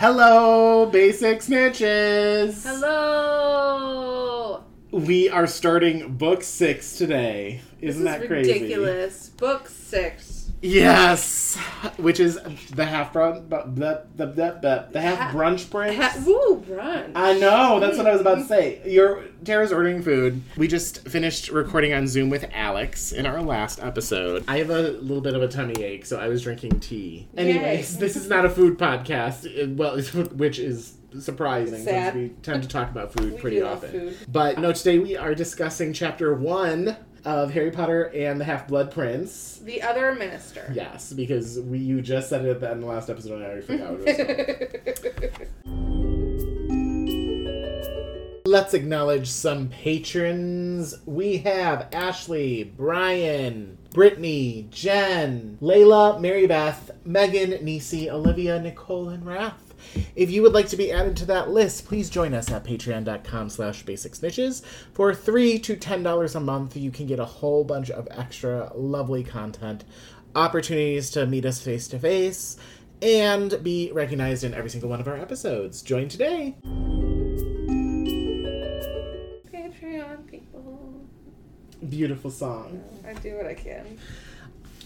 Hello, basic snitches. Hello. We are starting book six today. Isn't this that is crazy? ridiculous. Book six. Yes, which is the half brunch, the the the, the, the half Ha- brunch prince. Ha- Woo, brunch. I know. That's what I was about to say. You're Tara's ordering food. We just finished recording on Zoom with Alex in our last episode. I have a little bit of a tummy ache, so I was drinking tea. Anyways, this is not a food podcast. uh, Well, which is surprising because Sad. we tend to talk about food We pretty often. food. But no, today we are discussing chapter one of Harry Potter and the Half Blood Prince. The other minister. Yes, because we you just said it at the end of the last episode and I already forgot what it was. Let's acknowledge some patrons. We have Ashley, Brian, Brittany, Jen, Layla, Mary Beth, Megan, Nisi, Olivia, Nicole, and Raph. If you would like to be added to that list, please join us at patreon.com slash basic snitches. For three to ten dollars a month, you can get a whole bunch of extra lovely content, opportunities to meet us face to face, and be recognized in every single one of our episodes. Join today. Patreon people. Beautiful song. I do what I can.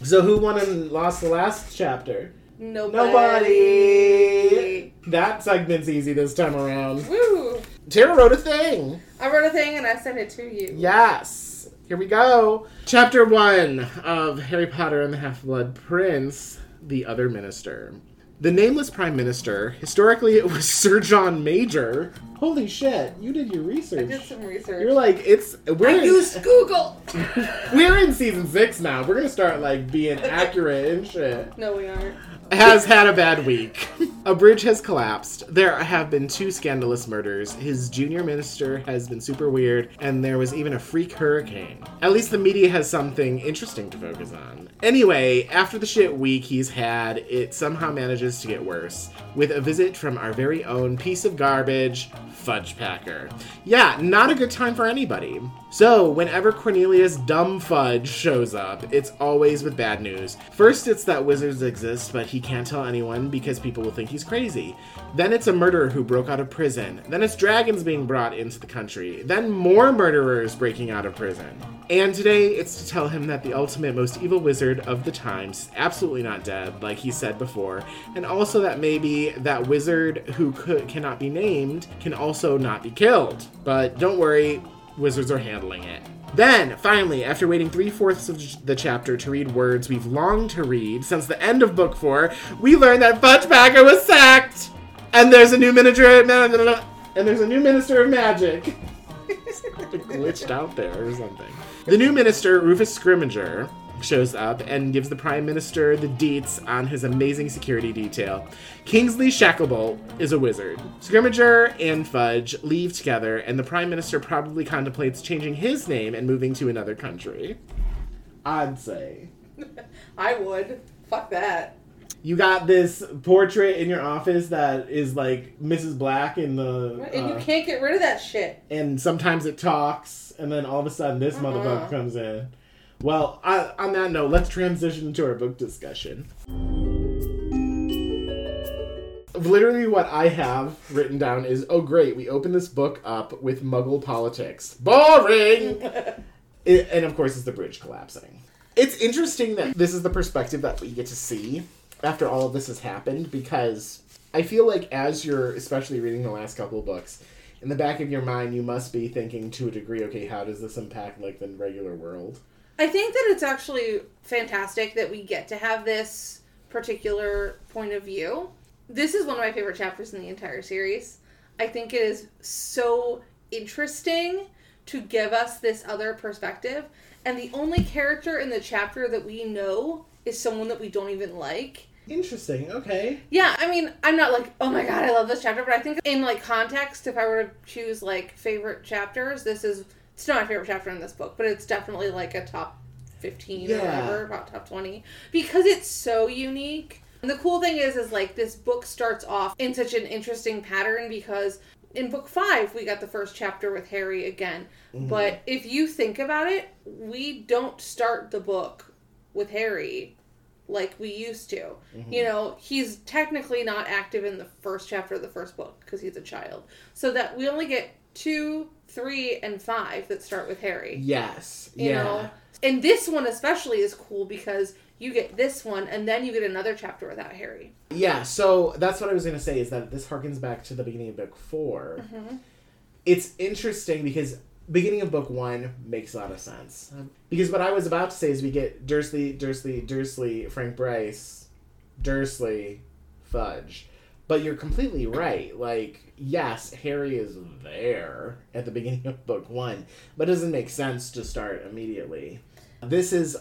So who won and lost the last chapter? Nobody. Nobody. That segment's easy this time around. Woo. Tara wrote a thing. I wrote a thing and I sent it to you. Yes. Here we go. Chapter one of Harry Potter and the Half Blood Prince, The Other Minister. The nameless Prime Minister, historically it was Sir John Major. Holy shit, you did your research. I did some research. You're like, it's. We're I in, used Google. we're in season six now. We're gonna start, like, being accurate and shit. no, we aren't. has had a bad week. A bridge has collapsed. There have been two scandalous murders. His junior minister has been super weird, and there was even a freak hurricane. At least the media has something interesting to focus on. Anyway, after the shit week he's had, it somehow manages to get worse. With a visit from our very own piece of garbage, Fudge Packer. Yeah, not a good time for anybody. So, whenever Cornelius Dumb Fudge shows up, it's always with bad news. First, it's that wizards exist, but he can't tell anyone because people will think he's crazy. Then it's a murderer who broke out of prison. Then it's dragons being brought into the country. Then more murderers breaking out of prison. And today, it's to tell him that the ultimate, most evil wizard of the times, absolutely not dead, like he said before, and also that maybe that wizard who could cannot be named can also not be killed. But don't worry, wizards are handling it. Then, finally, after waiting three fourths of the chapter to read words we've longed to read since the end of book four, we learn that Fudgepacker was sacked, and there's a new manager, and there's a new minister of magic. glitched out there or something. The new minister, Rufus Scrimmager, shows up and gives the prime minister the deets on his amazing security detail. Kingsley Shacklebolt is a wizard. Scrimmager and Fudge leave together, and the prime minister probably contemplates changing his name and moving to another country. I'd say. I would. Fuck that. You got this portrait in your office that is like Mrs. Black in the. And you uh, can't get rid of that shit. and sometimes it talks, and then all of a sudden this Uh-uh. motherfucker comes in. Well, I, on that note, let's transition to our book discussion. Literally, what I have written down is, "Oh, great! We open this book up with Muggle politics. Boring." It- and of course, it's the bridge collapsing. It's interesting that this is the perspective that we get to see after all of this has happened because I feel like as you're especially reading the last couple of books, in the back of your mind you must be thinking to a degree, okay, how does this impact like the regular world? I think that it's actually fantastic that we get to have this particular point of view. This is one of my favorite chapters in the entire series. I think it is so interesting to give us this other perspective. And the only character in the chapter that we know is someone that we don't even like. Interesting. Okay. Yeah, I mean, I'm not like, oh my god, I love this chapter, but I think in like context, if I were to choose like favorite chapters, this is it's not my favorite chapter in this book, but it's definitely like a top fifteen or Yeah. whatever, about top twenty. Because it's so unique. And the cool thing is is like this book starts off in such an interesting pattern because in book five we got the first chapter with Harry again. But if you think about it, we don't start the book with Harry like we used to. Mm-hmm. You know, he's technically not active in the first chapter of the first book because he's a child. So that we only get two, three, and five that start with Harry. Yes. You yeah. know, and this one especially is cool because you get this one and then you get another chapter without Harry. Yeah, so that's what I was going to say is that this harkens back to the beginning of book 4 mm-hmm. It's interesting because beginning of book one makes a lot of sense. Because what I was about to say is we get Dursley, Dursley, Dursley, Frank Bryce, Dursley, Fudge. But you're completely right. Like, yes, Harry is there at the beginning of book one, but it doesn't make sense to start immediately. This is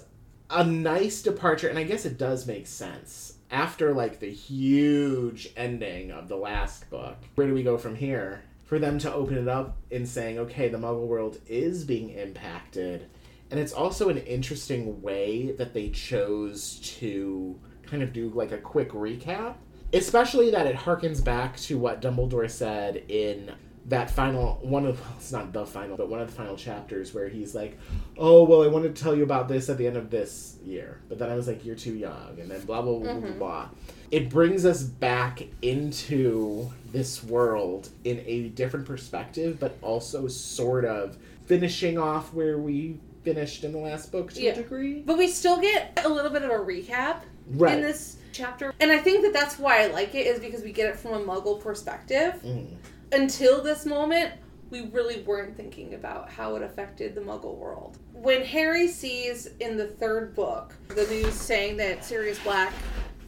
a nice departure, and I guess it does make sense. After, like, the huge ending of the last book, where do we go from here? For them to open it up in saying, okay, the Muggle world is being impacted. And it's also an interesting way that they chose to kind of do, like, a quick recap especially that it harkens back to what Dumbledore said in that final one of it's not the final but one of the final chapters where he's like oh well i wanted to tell you about this at the end of this year but then i was like you're too young and then blah blah blah blah mm-hmm. blah it brings us back into this world in a different perspective but also sort of finishing off where we finished in the last book to Yeah. a degree. But we still get a little bit of a recap right. in this chapter. And I think that that's why I like it is because we get it from a muggle perspective. Mm. Until this moment, we really weren't thinking about how it affected the muggle world. When Harry sees in the third book the news saying that Sirius Black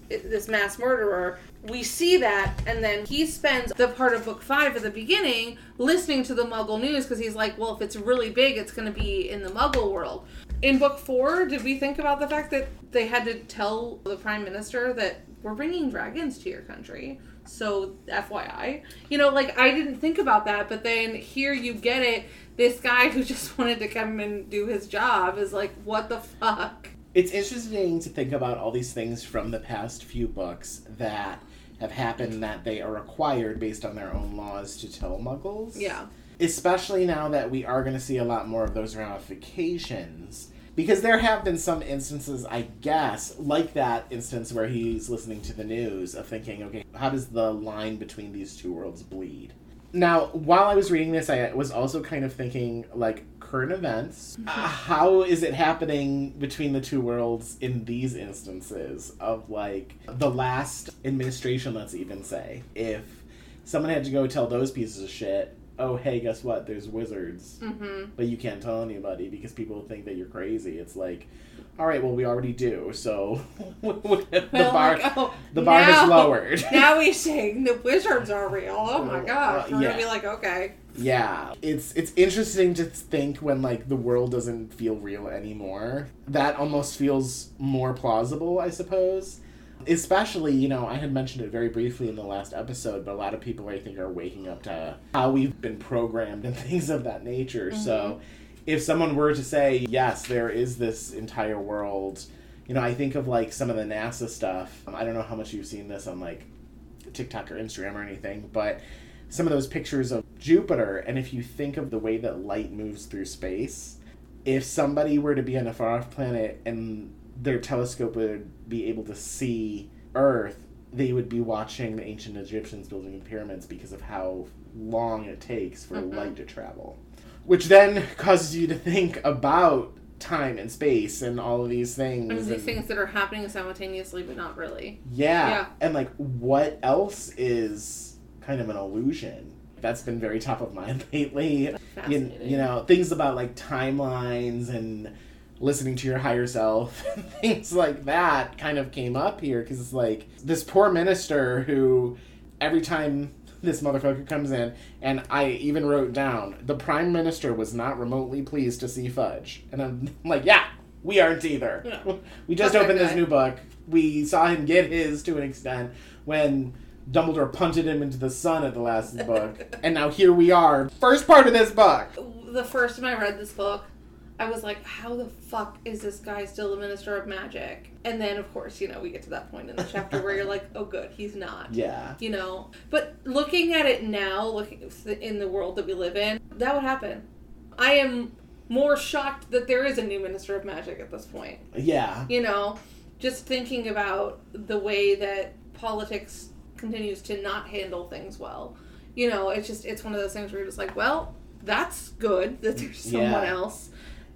this mass murderer, we see that, and then he spends the part of book five at the beginning listening to the Muggle news because he's like, well, if it's really big, it's going to be in the Muggle world. In book four, did we think about the fact that they had to tell the Prime Minister that we're bringing dragons to your country? So, FYI. You know, like, I didn't think about that, but then here you get it. This guy who just wanted to come and do his job is like, what the fuck? It's interesting to think about all these things from the past few books that have happened that they are required based on their own laws to tell muggles. Yeah. Especially now that we are going to see a lot more of those ramifications. Because there have been some instances, I guess, like that instance where he's listening to the news of thinking, okay, how does the line between these two worlds bleed? Now, while I was reading this, I was also kind of thinking, like, current events. Uh, how is it happening between the two worlds in these instances of, like, the last administration, let's even say? If someone had to go tell those pieces of shit, oh, hey, guess what? There's wizards. Mm-hmm. But you can't tell anybody because people think that you're crazy. It's like, all right, well, we already do, so the Well, bar, like, oh, the bar now- has lowered. now he's saying the wizards are real. Oh my gosh. Uh, We're yeah. gonna be like, okay. Yeah, it's it's interesting to think when like the world doesn't feel real anymore. That almost feels more plausible, I suppose. Especially, you know, I had mentioned it very briefly in the last episode, but a lot of people I think are waking up to how we've been programmed and things of that nature. So, mm-hmm. if someone were to say, "Yes, there is this entire world," you know, I think of like some of the NASA stuff. I don't know how much you've seen this on like TikTok or Instagram or anything, but some of those pictures of Jupiter, and if you think of the way that light moves through space, if somebody were to be on a far off planet and their telescope would be able to see Earth, they would be watching the ancient Egyptians building the pyramids because of how long it takes for Mhm. light to travel. Which then causes you to think about time and space and all of these things. There's these and- things that are happening simultaneously, but not really. yeah. Yeah. And like what else is kind of an illusion? That's been very top of mind lately. You, you know, things about like timelines and listening to your higher self and things like that kind of came up here because it's like this poor minister who every time this motherfucker comes in and I even wrote down the prime minister was not remotely pleased to see Fudge. And I'm like yeah we aren't either. Yeah. we just Fuck that opened this new book. We saw him get his to an extent when Dumbledore punted him into the sun at the last book. And now here we are. First part of this book. The first time I read this book, I was like, how the fuck is this guy still the Minister of Magic? And then, of course, you know, we get to that point in the chapter where you're like, oh, good, he's not. yeah You know? But looking at it now, looking in the world that we live in, that would happen. I am more shocked that there is a new Minister of Magic at this point. yeah You know? just thinking about the way that politics continues to not handle things well. You know, it's just it's one of those things where you're just like, well, that's good that there's someone Yeah. else.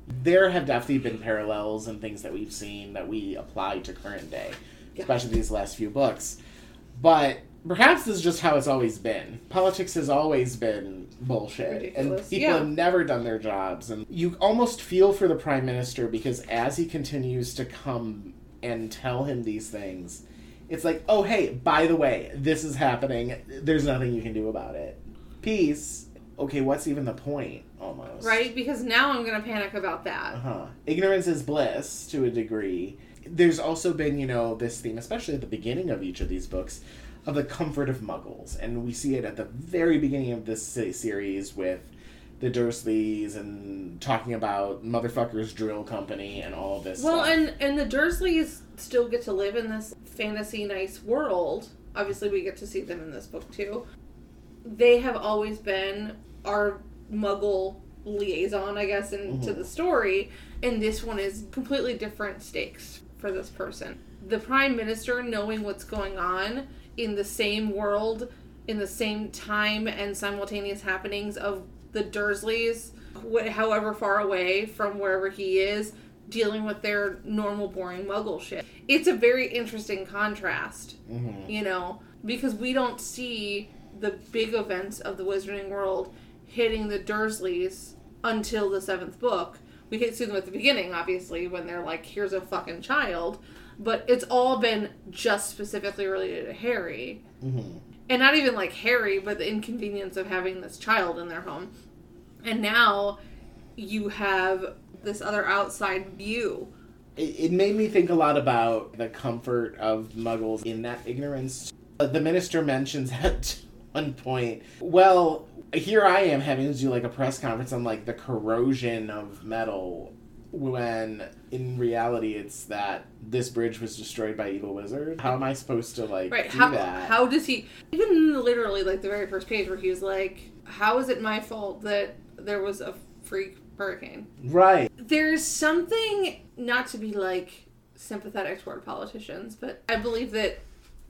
There have definitely been parallels and things that we've seen that we apply to current day, Yeah. especially these last few books. But perhaps this is just how it's always been. Politics has always been bullshit, Ridiculous, and people yeah. have never done their jobs. And you almost feel for the prime minister because as he continues to come and tell him these things, it's like, oh hey, by the way, this is happening. There's nothing you can do about it. Peace. Okay, what's even the point? Almost Right? Because now I'm gonna panic about that. uh-huh. Ignorance is bliss to a degree. There's also been, you know, this theme, especially at the beginning of each of these books, of the comfort of muggles. And we see it at the very beginning of this series with the Dursleys and talking about motherfuckers drill company and all this Well, stuff. and and the Dursleys still get to live in this fantasy nice world. Obviously, we get to see them in this book too. They have always been our Muggle liaison, I guess, into Mhm. the story, and this one is completely different stakes for this person. The Prime Minister knowing what's going on in the same world, in the same time and simultaneous happenings of the Dursleys, wh- however far away from wherever he is, dealing with their normal, boring Muggle shit. It's a very interesting contrast Mhm. you know, because we don't see the big events of the Wizarding World hitting the Dursleys until the seventh book. We can see them at the beginning, obviously, when they're like, here's a fucking child. But it's all been just specifically related to Harry. Mhm. And not even like Harry, but the inconvenience of having this child in their home. And now you have this other outside view. it, it made me think a lot about the comfort of muggles in that ignorance. The minister mentions at one point, well, here I am having to do like a press conference on like the corrosion of metal when in reality it's that this bridge was destroyed by evil wizard How am I supposed to like Right. do How that? how does he even literally like the very first page where he was like, How is it my fault that there was a freak hurricane? right. There's something not to be like sympathetic toward politicians, but I believe that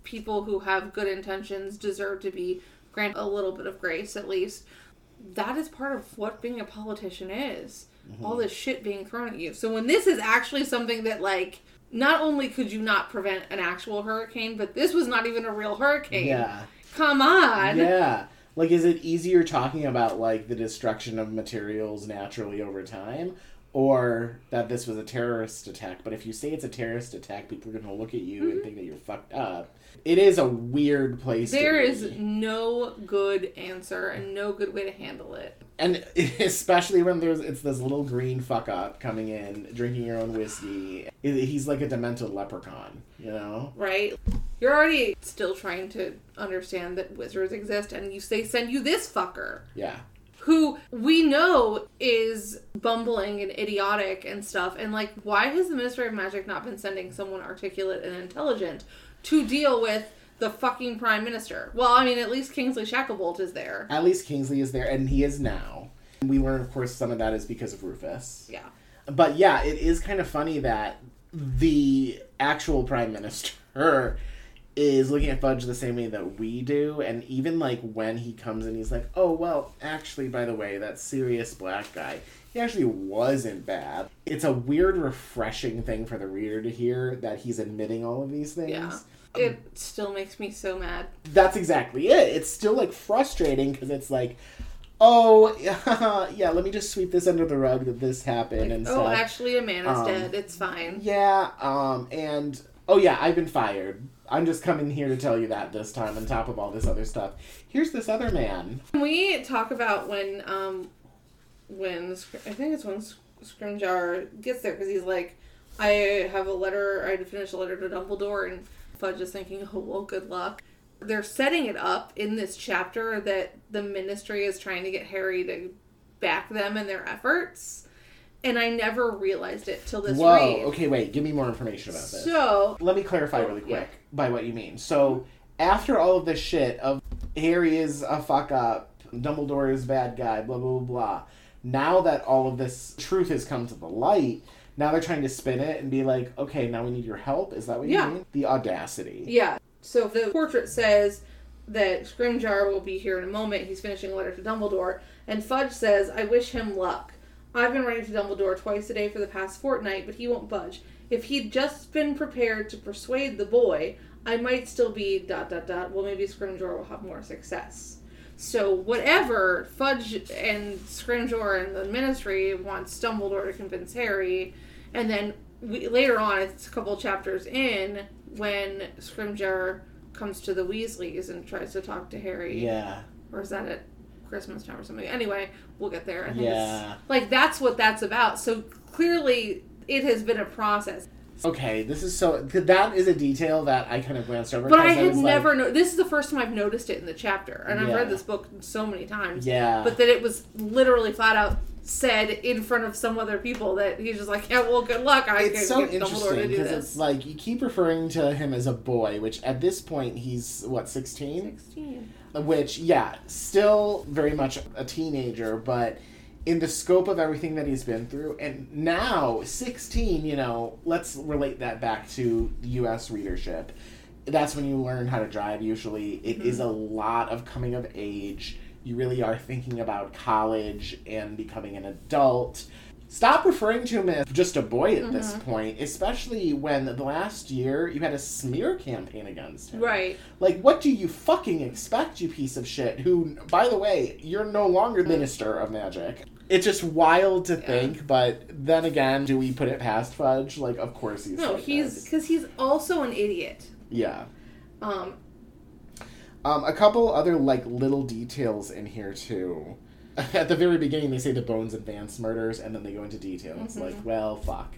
people who have good intentions deserve to be granted a little bit of grace at least. That is part of what being a politician is. Mm-hmm. All this shit being thrown at you. So when this is actually something that like not only could you not prevent an actual hurricane, but this was not even a real hurricane. Yeah. Come on. Yeah. Like, is it easier talking about like the destruction of materials naturally over time, or that this was a terrorist attack? But if you say it's a terrorist attack, people are going to look at you and mm-hmm. think that you're fucked up. It is a weird place. There is no good answer and no good way to handle it. and especially when there's it's this little green fuck up coming in, drinking your own whiskey. He's like a demented leprechaun, you know. right? You're already still trying to understand that wizards exist, and you they send you this fucker Yeah. who we know is bumbling and idiotic and stuff. And like, why has the Ministry of Magic not been sending someone articulate and intelligent to deal with the fucking Prime Minister? Well, I mean, at least Kingsley Shacklebolt is there. At least Kingsley is there, and he is now. We learn, of course, some of that is because of Rufus. Yeah. But yeah, it is kind of funny that the actual prime minister is looking at Fudge the same way that we do, and even like when he comes in, he's like, "Oh well, actually, by the way, that Sirius Black guy, he actually wasn't bad." It's a weird, refreshing thing for the reader to hear that he's admitting all of these things. Yeah. It still makes me so mad. That's exactly it. It's still like frustrating because it's like. Oh yeah, let me just sweep this under the rug that this happened and oh, stuff. actually, a man is Um, dead. It's fine. Yeah, um, and oh yeah, I've been fired. I'm just coming here to tell you that this time, on top of all this other stuff. Here's this other man. Can we talk about when, um, when I think it's when Sc- Scrimgeour gets there because he's like, I have a letter. I had to finish a letter to Dumbledore, and Fudge is thinking, oh well, good luck. They're setting it up in this chapter that the Ministry is trying to get Harry to back them in their efforts, and I never realized it till this Whoa. read. Okay, wait. Give me more information about this. So Let me clarify really yeah. quick by what you mean. So after all of this shit of Harry is a fuck up, Dumbledore is a bad guy, blah blah blah. blah now that all of this truth has come to the light, Now they're trying to spin it and be like, okay, now we need your help. Is that what Yeah. you mean? The audacity. Yeah. So the portrait says that Scrimgeour will be here in a moment. He's finishing a letter to Dumbledore. And Fudge says, I wish him luck. I've been writing to Dumbledore twice a day for the past fortnight, but he won't budge. If he'd just been prepared to persuade the boy, I might still be dot dot dot. Well, maybe Scrimgeour will have more success. So whatever Fudge and Scrimgeour and the Ministry wants Dumbledore to convince Harry, and then we, later on, it's a couple chapters in when Scrimgeour comes to the Weasleys and tries to talk to Harry, Yeah. or is that at Christmas time or something? Anyway, we'll get there. I think Yeah. like that's what that's about. So clearly, it has been a process. Okay, this is so. That is a detail that I kind of glanced over. But I had like, never. No- this is the first time I've noticed it in the chapter, and I've Yeah. read this book so many times. Yeah. But that it was literally flat out said in front of some other people that he's just like, yeah, well, good luck. I it's so interesting because it's like you keep referring to him as a boy, which at this point he's what sixteen. Sixteen. Which yeah, still very much a teenager, but in the scope of everything that he's been through, and now sixteen, you know, let's relate that back to U.S. readership. That's when you learn how to drive. Usually, It is hmm. a lot of coming of age. You really are thinking about college and becoming an adult. Stop referring to him as just a boy at this point, especially when the last year you had a smear campaign against him. Right. Like, what do you fucking expect, you piece of shit? Who, by the way, you're no longer minister of magic. It's just wild to think, but then again, do we put it past Fudge? Like, of course he's. No, like he's because he's also an idiot. Yeah. Um, Um, a couple other like little details in here too. At the very beginning, they say the Bones and Vance murders, and then they go into detail. It's like, well, fuck.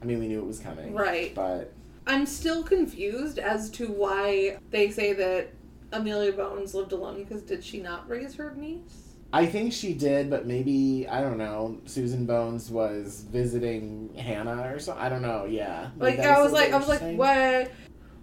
I mean, we knew it was coming, Mm-hmm. Right. But I'm still confused as to why they say that Amelia Bones lived alone because did she not raise her niece? I think she did, but maybe I don't know. Susan Bones was visiting Hannah or something. I don't know. Yeah, Like that's I was like I was like what?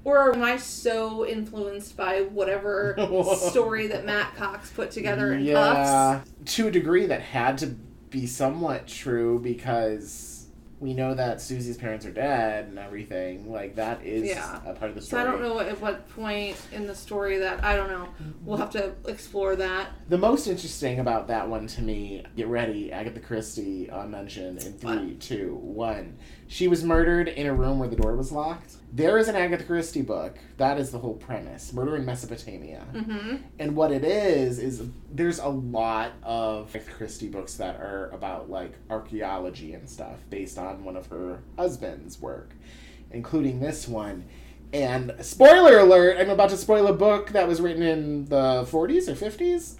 Or am I so influenced by whatever story that Matt Cox put together in yeah, Puffs? to a degree that had to be somewhat true because we know that Susie's parents are dead and everything. Like that is Yeah. a part of the story. So. I don't know at what point in the story that I don't know. We'll have to explore that. The most interesting about that one to me, get ready, Agatha Christie uh, mentioned in three, two, one. She was murdered in a room where the door was locked. There is an Agatha Christie book. That is the whole premise. Murder in Mesopotamia. Mm-hmm. And what it is is there's a lot of Agatha Christie books that are about like archaeology and stuff based on one of her husband's work, including this one. And spoiler alert, I'm about to spoil a book that was written in the 40s or 50s.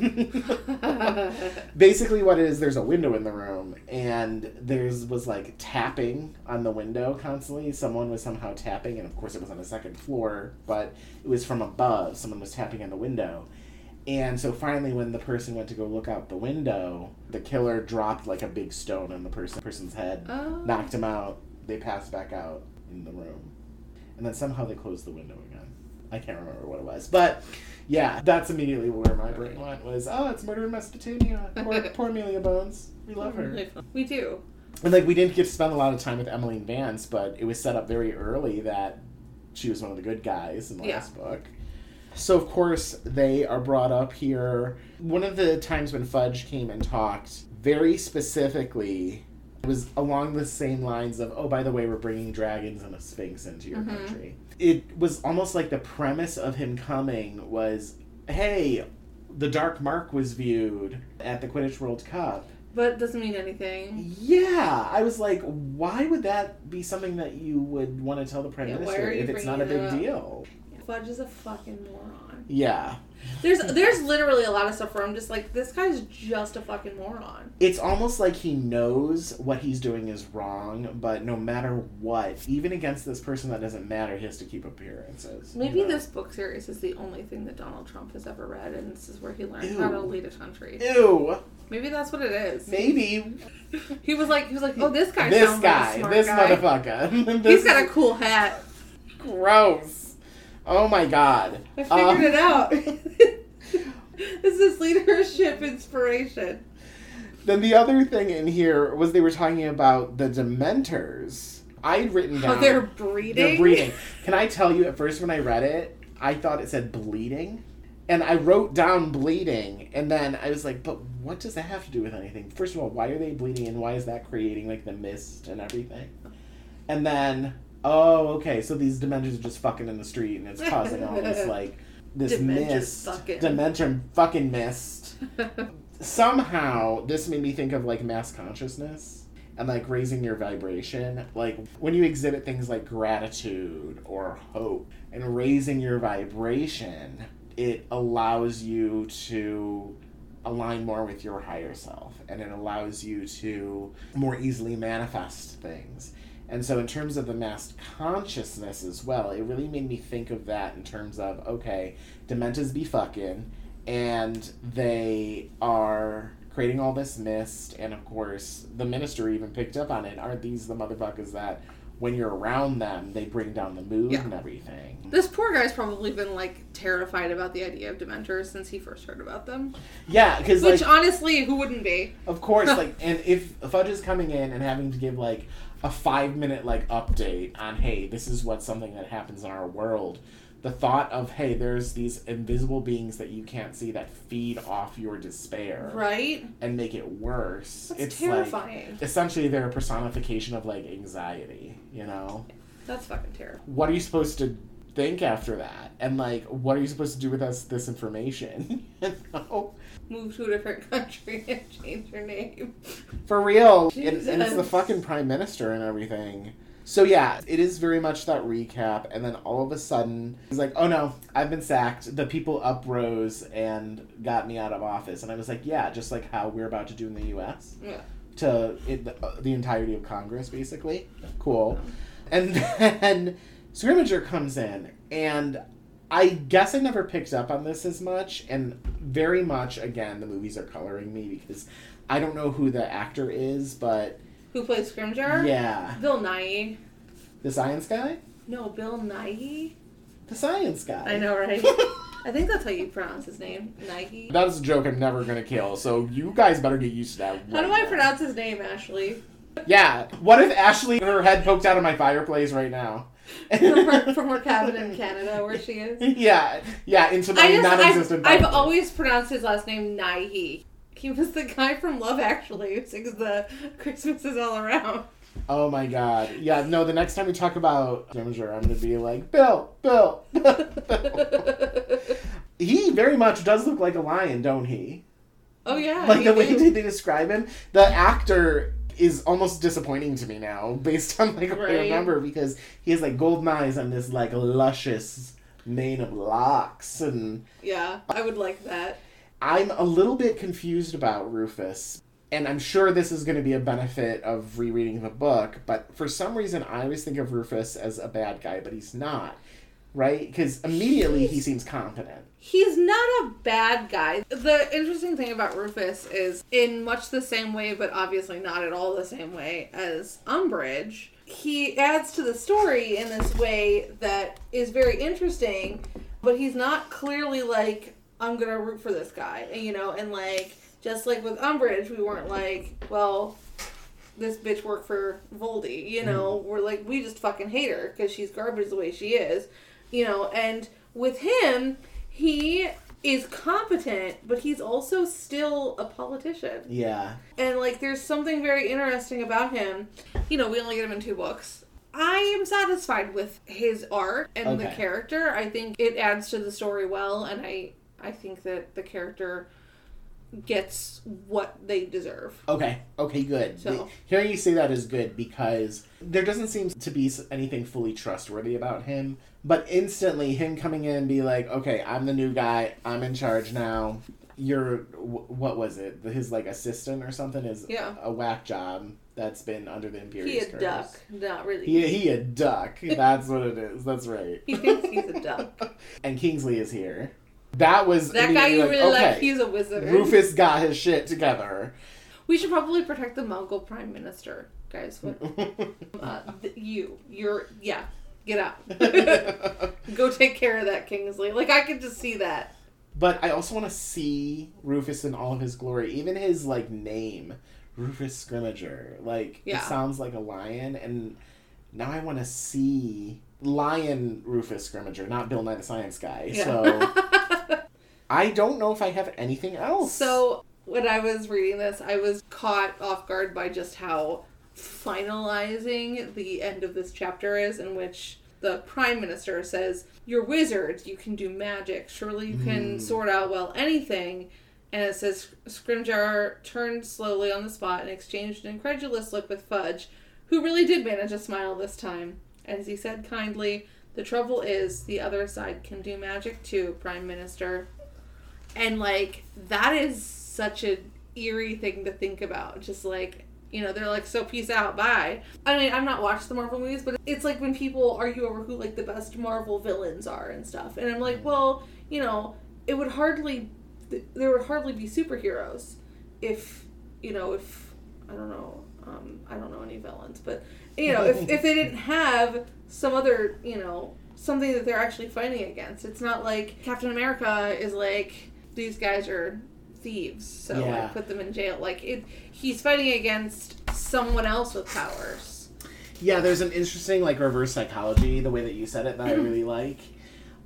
Basically what it is there's a window in the room and there's was like tapping on the window constantly. Someone was somehow tapping and of course it was on the second floor, but it was from above. Someone was tapping on the window. And so finally, when the person went to go look out the window, the killer dropped like a big stone on the person person's head, Oh. knocked him out. They passed back out in the room, and then somehow they closed the window again. I can't remember what it was, but yeah, that's immediately where my brain went. Was oh, it's murder in Mesopotamia. Poor, poor Amelia Bones. We love her. We do. And like we didn't get to spend a lot of time with Emmeline Vance, but it was set up very early that she was one of the good guys in the Yeah. last book. So of course they are brought up here. One of the times when Fudge came and talked, very specifically, it was along the same lines of, "Oh, by the way, we're bringing dragons and a sphinx into your mm-hmm. country." It was almost like the premise of him coming was, "Hey, the Dark Mark was viewed at the Quidditch World Cup." But it doesn't mean anything. Yeah, I was like, why would that be something that you would want to tell the prime Yeah, minister if it's not a big it deal? Fudge is a fucking moron. Yeah, There's there's literally a lot of stuff where I'm just like, this guy's just a fucking moron. it's almost like he knows what he's doing is wrong, but no matter what, even against this person that doesn't matter, he has to keep appearances. you Maybe know? this book series is the only thing that Donald Trump has ever read, and this is where he learned how to Ew. lead a country. Ew, Maybe that's what it is. maybe He was like, he was like, oh, this guy this sounds like a guy, this guy. motherfucker. He's got a cool hat. gross. Oh my god. I figured Um, it out. this is leadership inspiration. then the other thing in here was they were talking about the Dementors. I'd written down. they're breeding. They're breeding. Can I tell you, at first when I read it, I thought it said bleeding. And I wrote down bleeding, and then I was like, but what does that have to do with anything? First of all, why are they bleeding, and why is that creating, like, the mist and everything? And then, oh, okay, so these Dementors are just fucking in the street, and it's causing all this, like, this Dementors mist. fucking. Dementor fucking mist. Somehow, this made me think of, like, mass consciousness and like raising your vibration like when you exhibit things like gratitude or hope and raising your vibration it allows you to align more with your higher self and it allows you to more easily manifest things and so in terms of the mass consciousness as well it really made me think of that in terms of okay Dementors be fucking and they are creating all this mist and of course the minister even picked up on it aren't these the motherfuckers that when you're around them they bring down the mood Yeah. and everything This poor guy's probably been like terrified about the idea of Dementors since he first heard about them. yeah because Which like honestly, who wouldn't be? of course like and if fudge is coming in and having to give like a five minute like update on hey this is what something that happens in our world the thought of hey there's these invisible beings that you can't see that feed off your despair Right? and make it worse That's it's like terrifying. essentially they're a personification of like anxiety you know That's fucking terrible. what are you supposed to think after that and like what are you supposed to do with us this information you know Move to a different country and change your name. for real and, and it's the fucking prime minister and everything so yeah it is very much that recap and then all of a sudden he's like oh no i've been sacked the people uprose and got me out of office and i was like yeah just like how we're about to do in the us Yeah. to it, the, uh, the entirety of Congress, basically. Cool. And then Scrimmager comes in, and I guess I never picked up on this as much, and very much, again, the movies are coloring me because I don't know who the actor is, but Who plays Scrimgeour? yeah. Bill Nye. The science guy? No, Bill Nye. The science guy. I know, right? I think that's how you pronounce his name. Nike. That is a joke I'm never gonna kill, so you guys better get used to that. How do I pronounce his name, Ashley? Yeah. What if Ashley, her head poked out of my fireplace right now? From her, from her cabin in Canada, where she is. yeah, yeah, into my non-existent. I've, I've always pronounced his last name Naihi. He was the guy from Love Actually who sings the Christmas is all around. Oh my god. Yeah, no, the next time we talk about Ginger, I'm gonna be like, Bill, Bill. Bill. he very much does look like a lion, don't he? oh yeah. Like he the way did. they describe him. The actor is almost disappointing to me now, based on like what I remember, because he has like golden eyes and this like luscious mane of locks and Yeah, I would like that. I'm a little bit confused about Rufus. And I'm sure this is going to be a benefit of rereading the book, but for some reason I always think of Rufus as a bad guy, but he's not. Right? Because immediately he seems competent. He's not a bad guy. The interesting thing about Rufus is, in much the same way, but obviously not at all the same way as Umbridge, he adds to the story in this way that is very interesting, but he's not clearly like, I'm gonna root for this guy, you know, and like, just like with Umbridge, we weren't like, well, this bitch worked for Voldy, you know, mm-hmm. we're like, we just fucking hate her because she's garbage the way she is, you know, and with him, he is competent, but he's also still a politician. Yeah. And like there's something very interesting about him. You know, we only get him in two books. I am satisfied with his art and the character. I think it adds to the story well and I I think that the character gets what they deserve. Okay. Okay, good. So- The- Hearing you say that is good because there doesn't seem to be anything fully trustworthy about him. But instantly, him coming in and be like, okay, I'm the new guy. I'm in charge now. You're, what was it? His, like, assistant or something is Yeah. a whack job that's been under the Imperius He a duck, not really. He, he a duck. That's what it is. That's right. He thinks he's a duck. And Kingsley is here. That was That guy you immediately really like, he's a wizard. Rufus got his shit together. We should probably protect the Mongol Prime Minister, guys. What uh, th- you, you're, yeah, get out. Go take care of that Kingsley. Like I could just see that. But I also want to see Rufus in all of his glory. Even his like name, Rufus Scrimmager. Like Yeah. it sounds like a lion, and now I want to see Lion Rufus Scrimmager, not Bill Nye the Science Guy. Yeah. So I don't know if I have anything else. So when I was reading this, I was caught off guard by just how finalizing the end of this chapter is, in which the prime minister says, "You're wizards. You can do magic. Surely you can Hmm. sort out well anything." And it says Scrimgeour turned slowly on the spot and exchanged an incredulous look with Fudge, who really did manage a smile this time. As he said kindly, "The trouble is, the other side can do magic too, Prime Minister." And like that is such an eerie thing to think about. Just like you know, they're like, "So peace out, bye." I mean, I've not watched the Marvel movies, but it's like when people argue over who like the best Marvel villains are and stuff, and I'm like, well, you know, it would hardly there would hardly be superheroes if you know if I don't know um, I don't know any villains, but you know if if they didn't have some other you know something that they're actually fighting against. It's not like Captain America is like these guys are thieves, so Yeah. like put them in jail. Like it, he's fighting against someone else with powers. Yeah, there's an interesting like reverse psychology the way that you said it that I really like.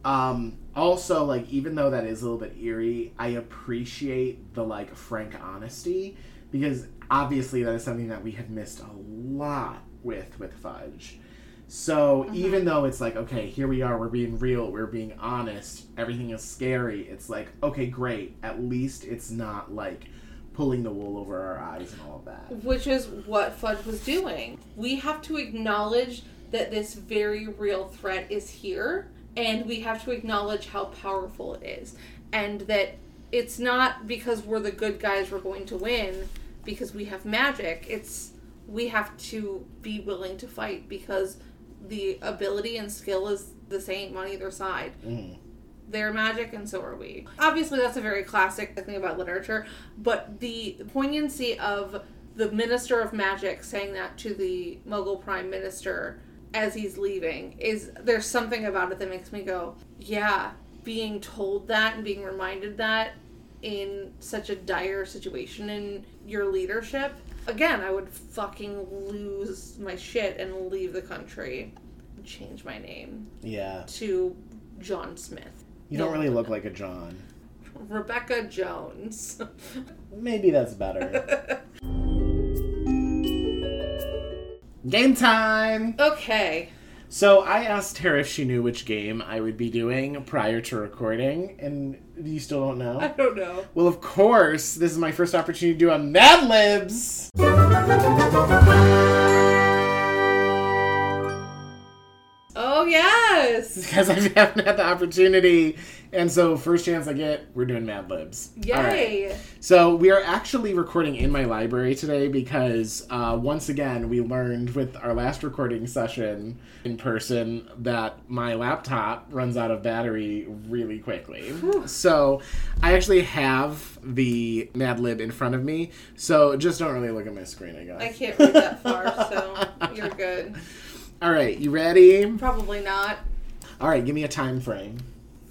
Um, also, like even though that is a little bit eerie, I appreciate the like frank honesty because obviously that is something that we have missed a lot with with Fudge. So even though it's like okay, here we are, we're being real, we're being honest, everything is scary. It's like okay, great. At least it's not like pulling the wool over our eyes and all of that. Which is what Fudge was doing. We have to acknowledge that this very real threat is here, and we have to acknowledge how powerful it is. And that it's not because we're the good guys we're going to win because we have magic. It's we have to be willing to fight because the ability and skill is the same on either side Mm. They're magic and so are we. Obviously, that's a very classic thing about literature, but the poignancy of the Minister of Magic saying that to the Muggle Prime Minister as he's leaving is there's something about it that makes me go, yeah, being told that and being reminded that in such a dire situation in your leadership. Again, I would fucking lose my shit and leave the country and change my name Yeah. to John Smith. You don't really look like a John. Rebecca Jones. Maybe that's better. game time! okay. So I asked her if she knew which game I would be doing prior to recording, and you still don't know? I don't know. Well, of course, this is my first opportunity to do a Mad Libs! Because I haven't had the opportunity, and so first chance I get, we're doing Mad Libs. Right. Yay. So we are actually recording in my library today because uh, once again we learned with our last recording session in person that my laptop runs out of battery really quickly. So I actually have the Mad Lib in front of me. So just don't really look at my screen, I guess. I can't read that far, so you're good. All right, you ready? Probably not. All right, give me a time frame.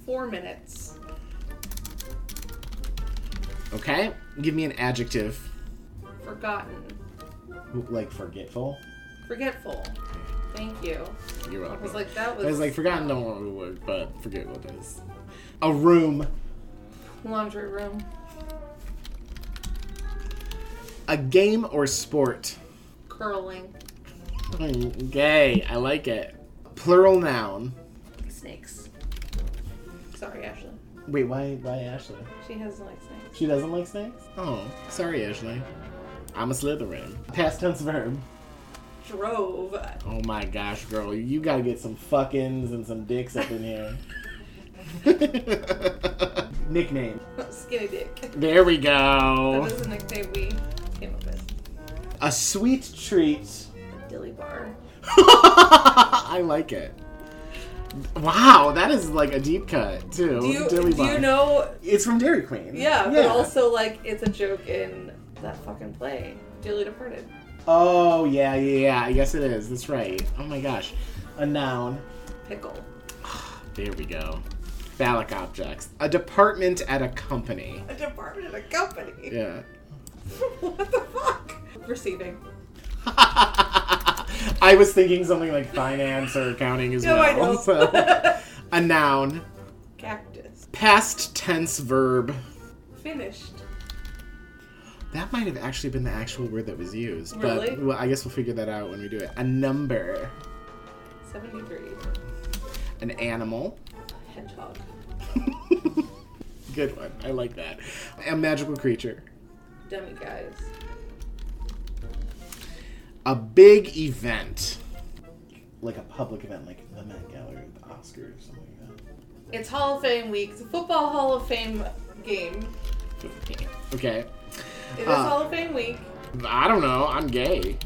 Four minutes. Okay, give me an adjective. Forgotten. Like forgetful. Forgetful. Thank you. You're welcome. I was like, that was, I was like, forgotten don't want to work, but forget what it is. A room. laundry room. A game or sport. Curling. Hmm, okay, I like it. Plural noun. Snakes. Sorry, Ashley. Wait, why why Ashley? She doesn't like snakes. She doesn't like snakes? Oh, sorry, Ashley. I'm a Slytherin. Past tense verb. Drove. Oh my gosh, girl, you gotta get some fuckings and some dicks up in here. Nickname. Skinny dick. There we go. That go. is a nickname we came up with. A sweet treat. Dilly bar. I like it. Wow, that is like a deep cut too. Do you, Dilly do you know? It's from Dairy Queen. Yeah, but also like it's a joke in that fucking play, Dearly Departed. Oh yeah, yeah, yeah. Yes, it is. That's right. Oh my gosh, a noun. Pickle. There we go. Phallic objects. A department at a company. A department at a company. Yeah. what the fuck? Receiving. I was thinking something like finance or accounting as No, well. I know. So, a noun. Cactus. Past tense verb. Finished. That might have actually been the actual word that was used. Really? But well, I guess we'll figure that out when we do it. A number. 73. An animal. Hedgehog. Good one. I like that. A magical creature. Demiguise. A big event. Like a public event, like the Met Gala or the Oscars, something like that. It's Hall of Fame week. It's a football Hall of Fame game. Okay. It is Uh. Hall of Fame week. I don't know. I'm gay.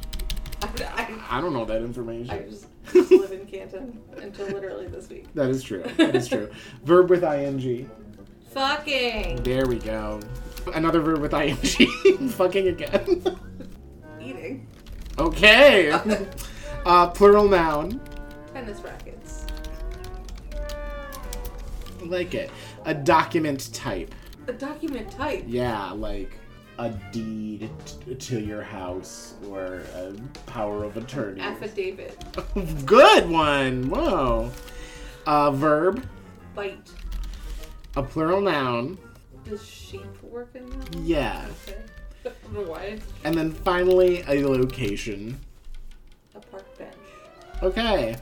I, I, I don't know that information. I just, just live in Canton until literally this week. That is true. That is true. verb with ing. Fucking There we go. Another verb with ing. Fucking again. Eating. okay. Uh, plural noun. Tennis rackets. Like it. A document type. A document type. Yeah, like a deed t- to your house or a power of attorney. Affidavit. Good one. Whoa. A verb. Bite. A plural noun. Does sheep work in that? Yeah. Okay. I don't know why. And then finally, a location. A park bench. Okay.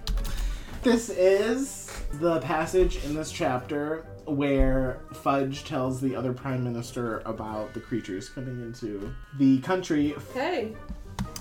This is the passage in this chapter where Fudge tells the other prime minister about the creatures coming into the country. Okay.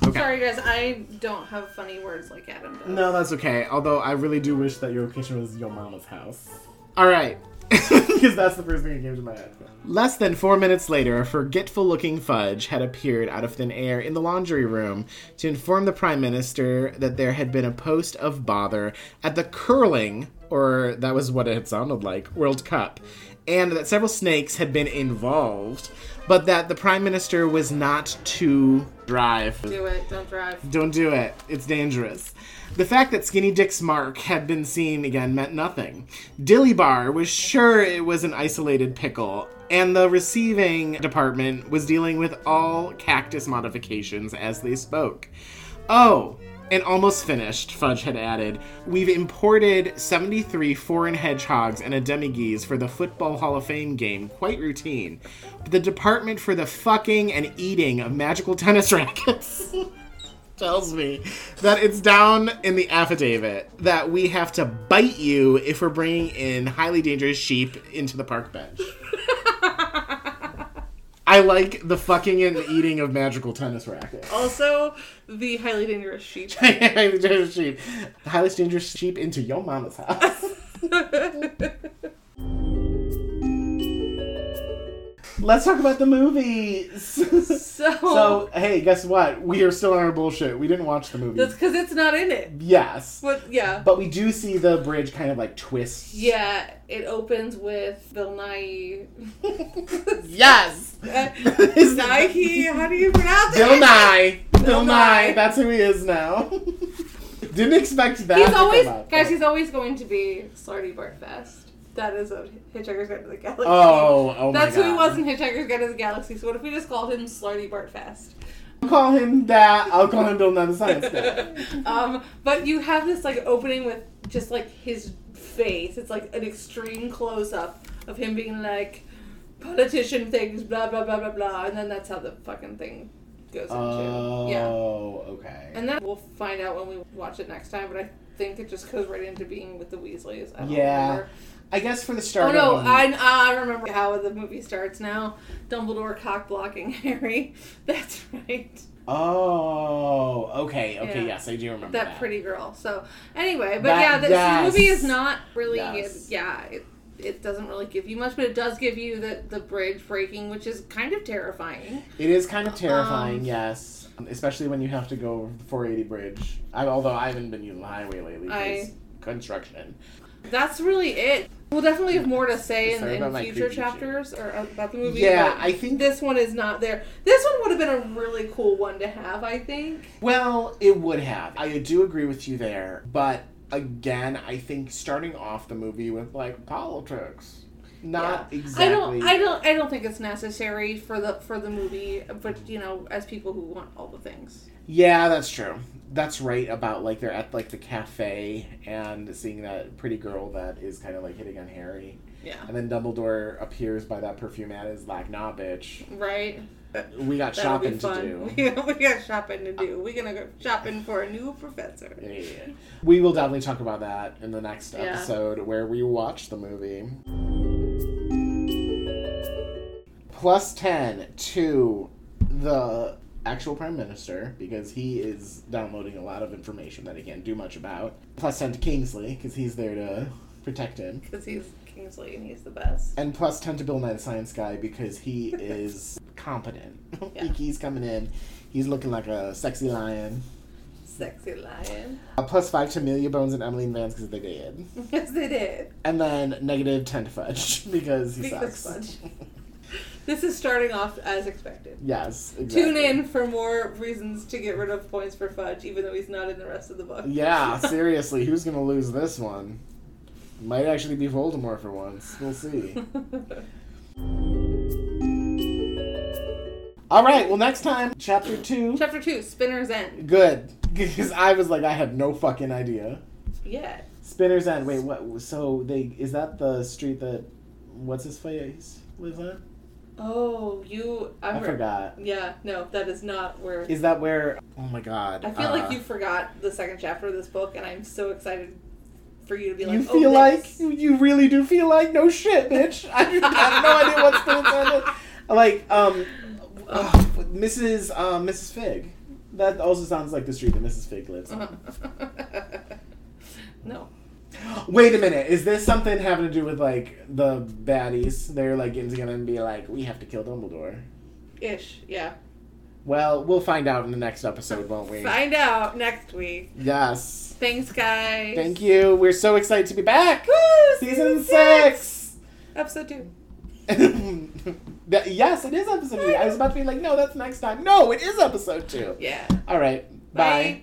Okay. Sorry, guys. I don't have funny words like Adam does. No, that's okay. Although I really do wish that your location was your mama's house. All right. Because that's the first thing that came to my head. Less than four minutes later, a forgetful looking Fudge had appeared out of thin air in the laundry room to inform the Prime Minister that there had been a post of bother at the curling, or that was what it had sounded like, World Cup, and that several snakes had been involved, but that the Prime Minister was not to drive. Do it. Don't drive. Don't do it. It's dangerous. The fact that Skinny Dick's mark had been seen again meant nothing. Dilly Bar was sure it was an isolated pickle, and the receiving department was dealing with all cactus modifications as they spoke. Oh, and almost finished, Fudge had added. We've imported 73 foreign hedgehogs and a Demiguise for the Football Hall of Fame game, quite routine. But the department for the fucking and eating of magical tennis rackets tells me that it's down in the affidavit that we have to bite you if we're bringing in highly dangerous sheep into the park bench. I like the fucking and eating of magical tennis rackets. Also, the highly dangerous sheep. highly dangerous sheep. The highly dangerous sheep into your mama's house. Let's talk about the movies. So, so, hey, guess what? We are still on our bullshit. We didn't watch the movie. that's because it's not in it. Yes. But yeah, But we do see the bridge kind of like twist. yeah, it opens with Bill Nye. Yes. Uh, is Nike, how do you pronounce Bill it? Nye. Bill, Bill Nye. Nye. That's who he is now. Didn't expect that. He's always, up. guys. He's always going to be Slartibartfast. That is a Hitchhiker's Guide to the Galaxy. Oh, oh my That's god. who he was in Hitchhiker's Guide to the Galaxy. So what if we just called him Slartibartfast? I'll call him that. I'll call him Bill Nye the Science Guy. Um, but you have this like opening with just like his face. It's like an extreme close up of him being like politician things, blah blah blah blah blah, and then that's how the fucking thing goes into. Yeah. Oh, okay. And then we'll find out when we watch it next time. But I think it just goes right into being with the Weasleys. I don't Yeah. remember. I guess for the start. Oh no, I, I remember how the movie starts now. Dumbledore cock blocking Harry. That's right. Oh, okay, okay, Yeah. yes, I do remember that, that. pretty girl. So anyway, but That- yeah, this yes. movie is not really. Yes. Yeah, it, it doesn't really give you much, but it does give you the the bridge breaking, which is kind of terrifying. It is kind of terrifying, Um, yes, especially when you have to go over the 480 bridge. I, although I haven't been using the highway lately because I- construction. That's really it. We'll definitely have more to say in, Sorry in future creepy shit. chapters or uh, about the movie. Yeah, I think- this one is not there. This one would have been a really cool one to have. I think. Well, it would have. I do agree with you there, but again, I think starting off the movie with like politics. Not Yeah. exactly. I don't. I don't. I don't think it's necessary for the for the movie. But you know, as people who want all the things. Yeah, that's true. That's right about like they're at like the cafe and seeing that pretty girl that is kind of like hitting on Harry. Yeah. And then Dumbledore appears by that perfume ad is like, nah, bitch. Right. Uh, we got That'll shopping to do. We, got shopping to do. We're gonna go shopping for a new professor. Yeah. We will definitely talk about that in the next Yeah. episode where we watch the movie. Plus 10 to the actual Prime Minister because he is downloading a lot of information that he can't do much about. Plus 10 to Kingsley because he's there to protect him. Because he's Kingsley and he's the best. And plus 10 to Bill Nye the Science Guy because he is competent. Yeah. he's coming in. He's looking like a sexy lion. Sexy lion. Uh, plus 5 to Amelia Bones and Emily Vance because they did. Yes, they did. And then negative 10 to Fudge because he Because sucks. Fudge. This is starting off as expected. yes, exactly. Tune in for more reasons to get rid of points for Fudge, even though he's not in the rest of the book. Yeah, seriously, who's going to lose this one? Might actually be Voldemort for once. We'll see. All right, well, next time, chapter 2. Chapter 2 Spinner's End. Good. Because I was like, I had no fucking idea. Yeah. Spinner's End. Wait, what? So, they is that the street that. What's his face lives on? Oh, you. I I'm forgot. Yeah, no, that is not where. Is that where. Oh my god. I feel uh, like you forgot the second chapter of this book, and I'm so excited for you to be like, You oh, feel like this. you- you really do feel like no shit, bitch. I, I have no idea what's going on. Like um, Mrs. Um, Mrs. Fig. That also sounds like the street that Mrs. Fig lives on. no. Wait a minute, is this something having to do with like the baddies? They're like getting together and be like, we have to kill Dumbledore. Ish, yeah. Well, we'll find out in the next episode, won't we? Find out next week. Yes. Thanks, guys. Thank you. We're so excited to be back. Woo! Season six. Episode two. Yes, it is episode two. I was about to be like, no, that's next time. No, it is episode two. Yeah. All right. Bye.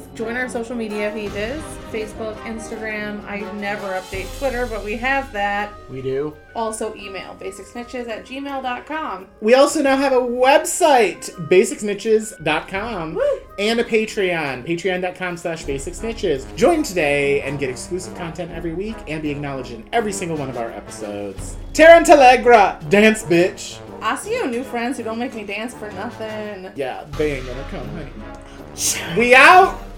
Join our social media pages Facebook, Instagram. I never update Twitter, but we have that. We do. Also, email basicsnitches at gmail.com. We also now have a website, basicsnitches.com, Woo! and a Patreon, patreon.com slash basicsnitches. Join today and get exclusive content every week and be acknowledged in every single one of our episodes. Tarantalegra, dance bitch. I see you new friends who don't make me dance for nothing. Yeah, they ain't gonna come, honey. We out!